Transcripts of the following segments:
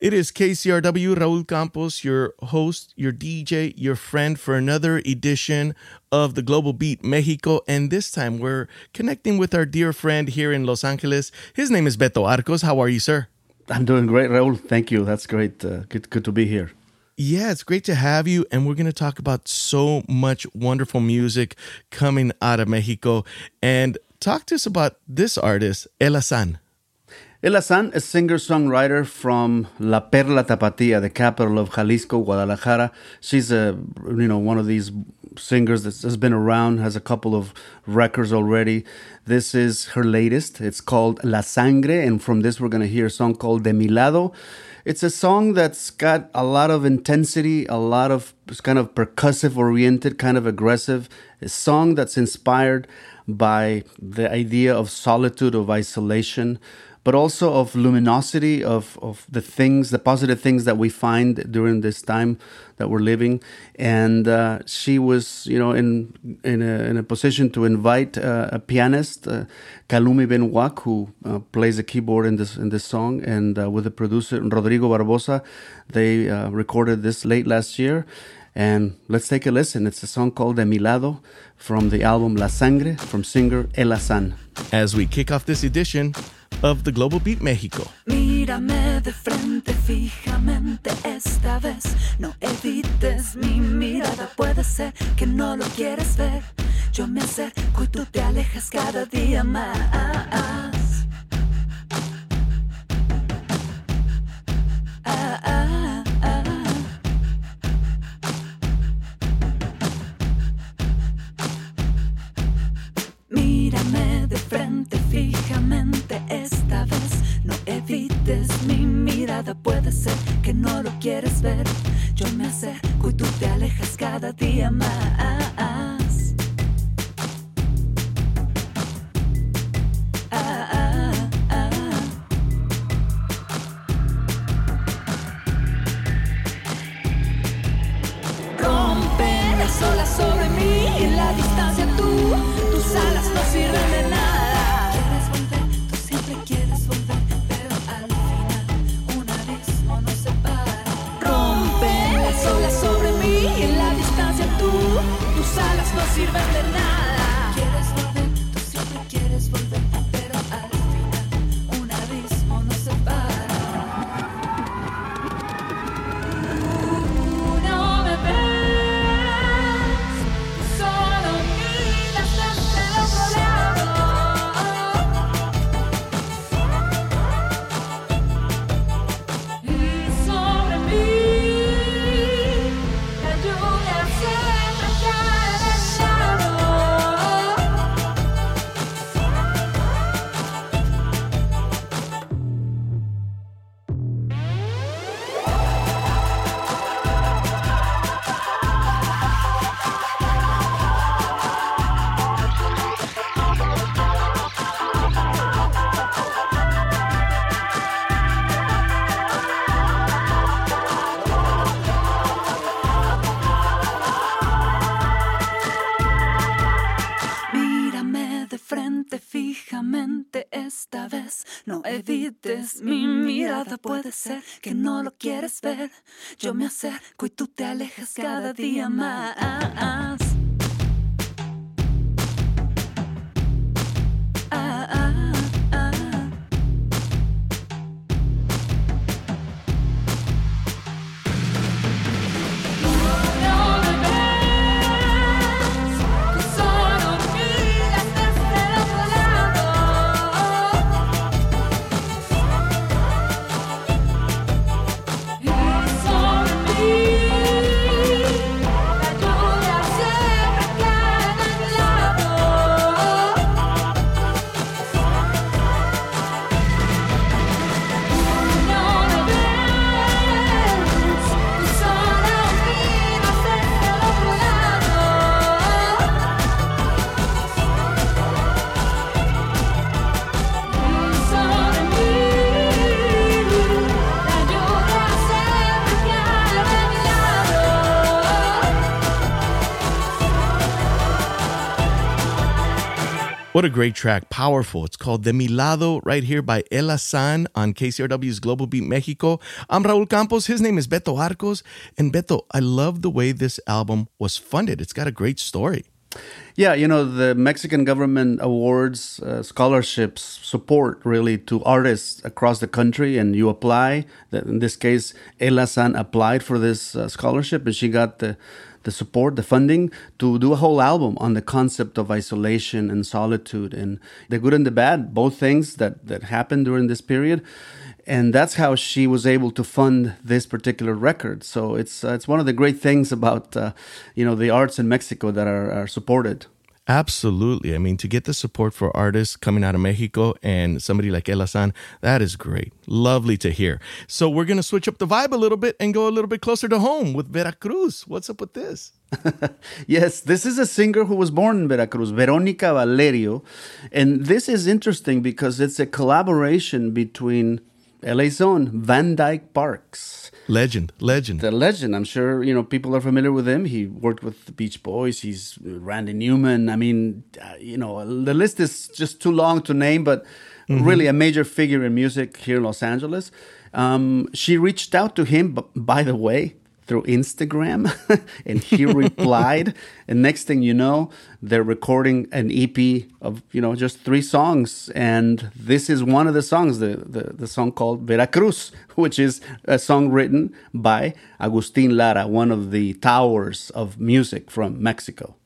It is KCRW Raul Campos, your host, your DJ, your friend for another edition of the Global Beat Mexico. And this time we're connecting with our dear friend here in Los Angeles. His name is Betto Arcos. How are you, sir? I'm doing great, Raul. Thank you. That's great. Uh, good, good to be here. Yeah, it's great to have you. And we're going to talk about so much wonderful music coming out of Mexico. And talk to us about this artist, Hela Hela San, a singer-songwriter from La Perla Tapatía, the capital of Jalisco, Guadalajara. She's a, you know, one of these singers that has been around, has a couple of records already. This is her latest. It's called La Sangre, and from this we're going to hear a song called De Mi Lado. It's a song that's got a lot of intensity, a lot of kind of percussive oriented, kind of aggressive. A song that's inspired by the idea of solitude, of isolation but also of luminosity of, of the things, the positive things that we find during this time that we're living. And uh, she was, you know, in in a, in a position to invite uh, a pianist, uh, Kalumi Benoit, who uh, plays the keyboard in this in this song, and uh, with the producer Rodrigo Barbosa, they uh, recorded this late last year. And let's take a listen. It's a song called De Mi Lado from the album La Sangre from singer Hela San. As we kick off this edition, of the Global Beat México. Mírame de frente fijamente esta vez. No evites mi mirada, puede ser que no lo quieres ver. Yo me acerco y tú te alejas cada día más. Cada día sirven de nada. De frente fijamente esta vez. No evites mi mirada, puede ser que no lo quieres ver. Yo me acerco y tú te alejas cada día más. What a great track. Powerful. It's called De Milado right here by Hela San on KCRW's Global Beat Mexico. I'm Raul Campos. His name is Betto Arcos. And Betto, I love the way this album was funded. It's got a great story. Yeah, you know, the Mexican government awards uh, scholarships support really to artists across the country, and you apply. In this case, Hela San applied for this uh, scholarship, and she got the the support, the funding to do a whole album on the concept of isolation and solitude and the good and the bad, both things that, that happened during this period. And that's how she was able to fund this particular record. So it's uh, it's one of the great things about uh, you know the arts in Mexico that are, are supported. Absolutely. I mean, to get the support for artists coming out of Mexico and somebody like Hela San, that is great. Lovely to hear. So we're going to switch up the vibe a little bit and go a little bit closer to home with Veracruz. What's up with this? yes, this is a singer who was born in Veracruz, Veronica Valerio. And this is interesting because it's a collaboration between LA's own Van Dyke Parks. Legend, legend. The legend. I'm sure, you know, people are familiar with him. He worked with the Beach Boys. He's Randy Newman. I mean, uh, you know, the list is just too long to name, but mm-hmm. really a major figure in music here in Los Angeles. Um, she reached out to him, by the way, through Instagram and he replied. and next thing you know, they're recording an EP of, you know, just three songs. And this is one of the songs, the, the, the song called Veracruz, which is a song written by Agustin Lara, one of the towers of music from Mexico.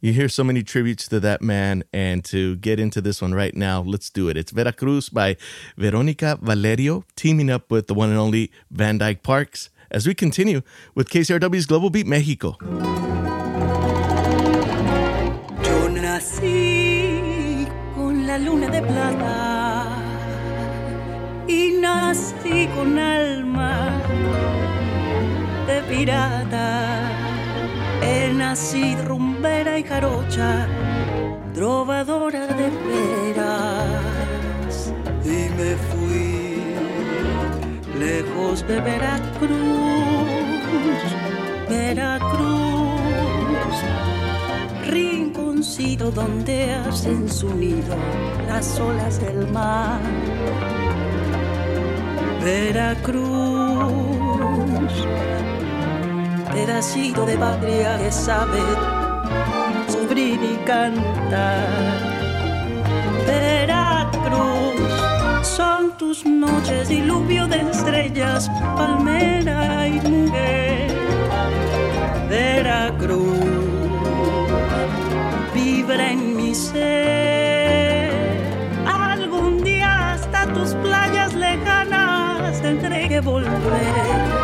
You hear so many tributes to that man, and to get into this one right now, let's do it. It's Veracruz by Veronica Valerio, teaming up with the one and only Van Dyke Parks as we continue with KCRW's Global Beat Mexico. Yo nací con la luna de plata y nací con alma de pirata. He nacido rumbera y jarocha, trovadora de veras y me fui lejos de Veracruz, Veracruz, rinconcito donde hacen su nido las olas del mar. Veracruz, pedacito de patria que sabe sufrir y cantar. Veracruz son tus noches, diluvio de estrellas, palmera y mujer. Veracruz vibra en mi ser. Algún día hasta tus playas lejanas tendré que volver.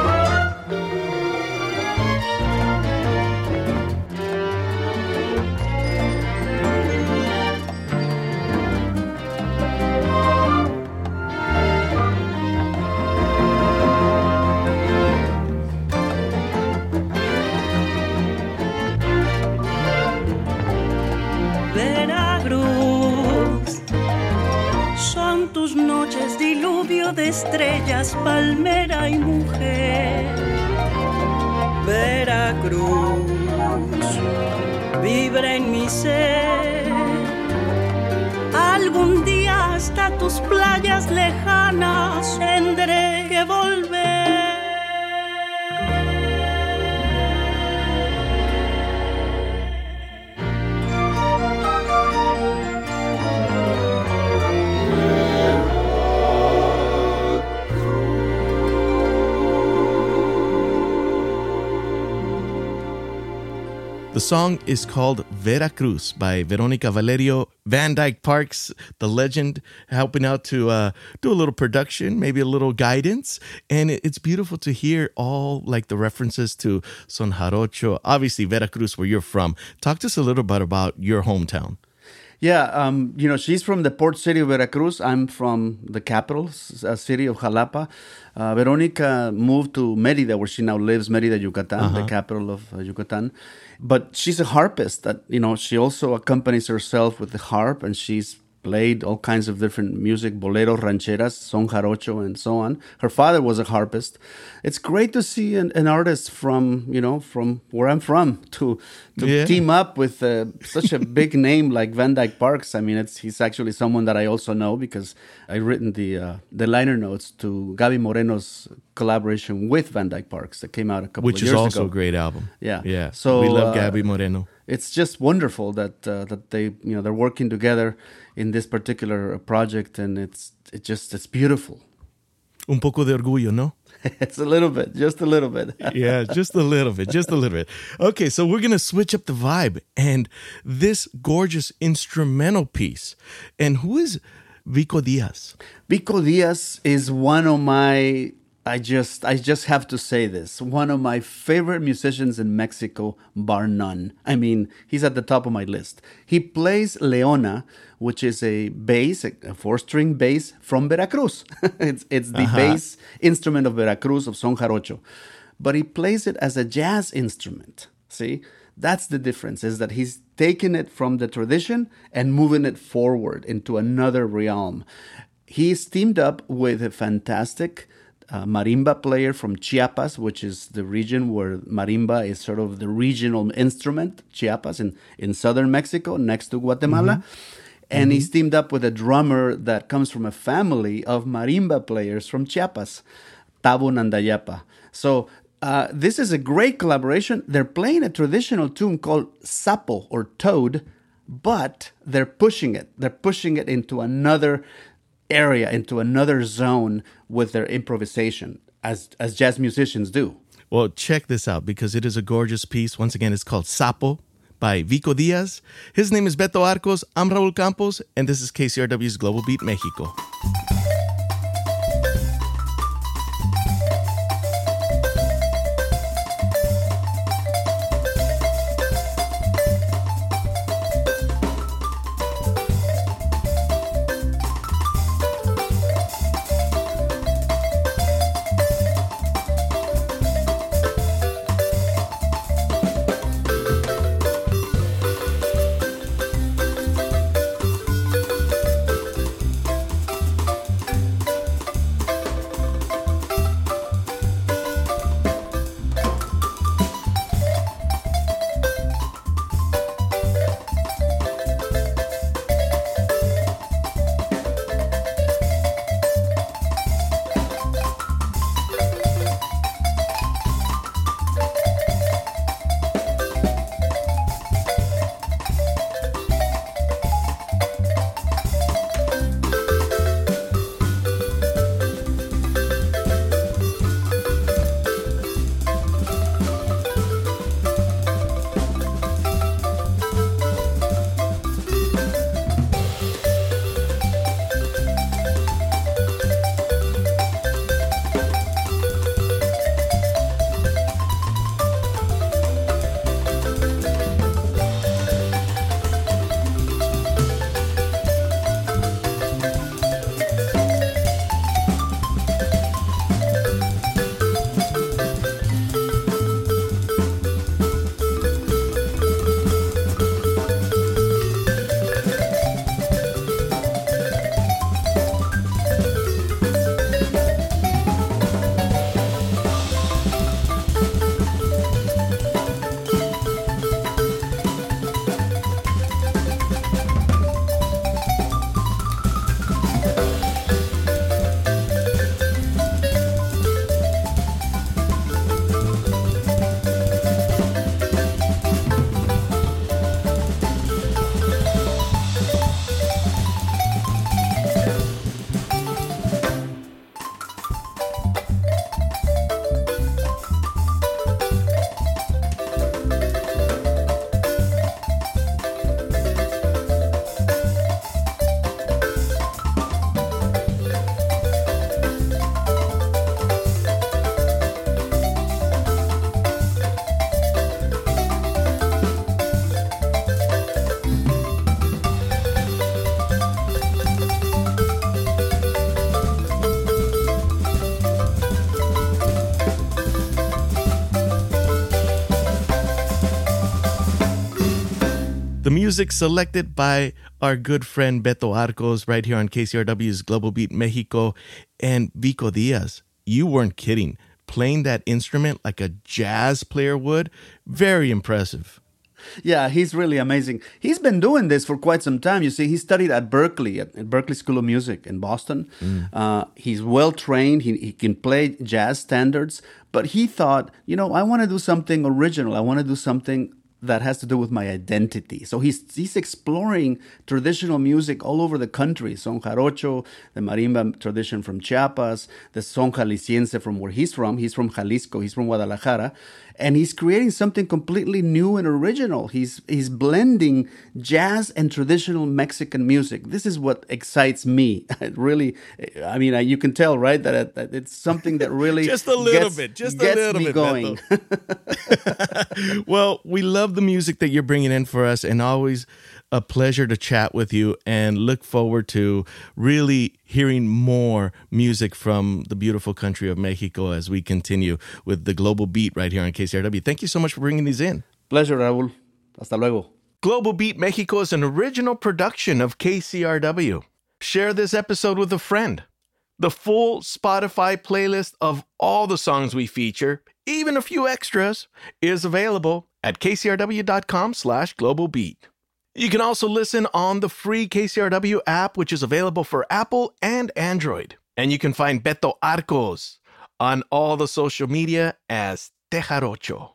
De estrellas, palmera y mujer. Veracruz vibra en mi ser. Algún día hasta tus playas lejanas tendré que volver. The song is called Veracruz by Veronica Valerio. Van Dyke Parks, the legend, helping out to uh, do a little production, maybe a little guidance. And it's beautiful to hear all like the references to Son Jarocho, obviously Veracruz, where you're from. Talk to us a little bit about your hometown. Yeah, um, you know, she's from the port city of Veracruz. I'm from the capital uh, city of Jalapa. Uh, Veronica moved to Merida, where she now lives, Merida, Yucatan, uh-huh. the capital of uh, Yucatan. But she's a harpist. That you know, she also accompanies herself with the harp, and she's played all kinds of different music, bolero, rancheras, son jarocho, and so on. Her father was a harpist. It's great to see an, an artist from you know from where I'm from to to Yeah. team up with uh, such a big name like Van Dyke Parks. I mean, it's he's actually someone that I also know because I've written the uh, the liner notes to Gaby Moreno's collaboration with Van Dyke Parks that came out a couple years ago. Which is also a great album. Yeah. Yeah. So, we love uh, Gaby Moreno. it's just wonderful that uh, that they you know they're working together in this particular project and it's it just it's beautiful Un poco de orgullo, no? it's a little bit just a little bit yeah, just a little bit, just a little bit. Okay, so we're gonna switch up the vibe and this gorgeous instrumental piece. And who is Vico Diaz? Vico Diaz is one of my I just I just have to say this. One of my favorite musicians in Mexico bar none. I mean he's at the top of my list. He plays leona which is a bass a four string bass from Veracruz. It's it's the uh-huh. bass instrument of Veracruz of son jarocho. But he plays it as a jazz instrument see? That's the difference is that he's taking it from the tradition and moving it forward into another realm. He's teamed up with a fantastic uh, marimba player from Chiapas, which is the region where marimba is sort of the regional instrument, Chiapas in, in southern Mexico, next to Guatemala. And he's teamed up with a drummer that comes from a family of marimba players from Chiapas, Tavo Nandayapa. So uh, this is a great collaboration. They're playing a traditional tune called Sapo or Toad, but they're pushing it. They're pushing it into another area, into another zone with their improvisation, as as jazz musicians do. Well, check this out because it is a gorgeous piece. Once again, it's called Sapo by Vico Diaz. His name is Betto Arcos. I'm Raul Campos, and this is KCRW's Global Beat Mexico. The music selected by our good friend Betto Arcos right here on KCRW's Global Beat Mexico and Vico Diaz. You weren't kidding. Playing that instrument like a jazz player would, very impressive. Yeah, he's really amazing. He's been doing this for quite some time. You see, he studied at Berkeley, at, at Berklee School of Music in Boston. Uh, he's well trained. He, he can play jazz standards. But he thought, you know, I want to do something original. I want to do something that has to do with my identity. So he's he's exploring traditional music all over the country. Son jarocho, the marimba tradition from Chiapas, the son jalisciense from where he's from. He's from Jalisco. He's from Guadalajara, and he's creating something completely new and original. He's he's blending jazz and traditional Mexican music. This is what excites me. It really, I mean, uh, you can tell, right, that, that it's something that really Just a little gets- bit, just a little bit, going. Well, we love the music that you're bringing in for us, and always a pleasure to chat with you. And look forward to really hearing more music from the beautiful country of Mexico as we continue with the global beat right here on KCRW. Thank you so much for bringing these in. Pleasure, Raúl. Hasta luego. Global Beat Mexico is an original production of KCRW. Share this episode with a friend. The full Spotify playlist of all the songs we feature, even a few extras, is available at kcrw.com slash globalbeat. You can also listen on the free KCRW app, which is available for Apple and Android. And you can find Betto Arcos on all the social media as Tejarocho.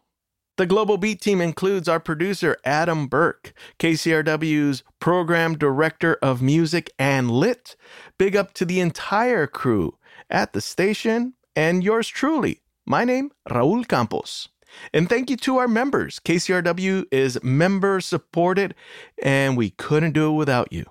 The Global Beat team includes our producer, Adam Burke, KCRW's program director of music and lit. Big up to the entire crew at the station and yours truly. My name, Raul Campos. And thank you to our members. KCRW is member supported, and we couldn't do it without you.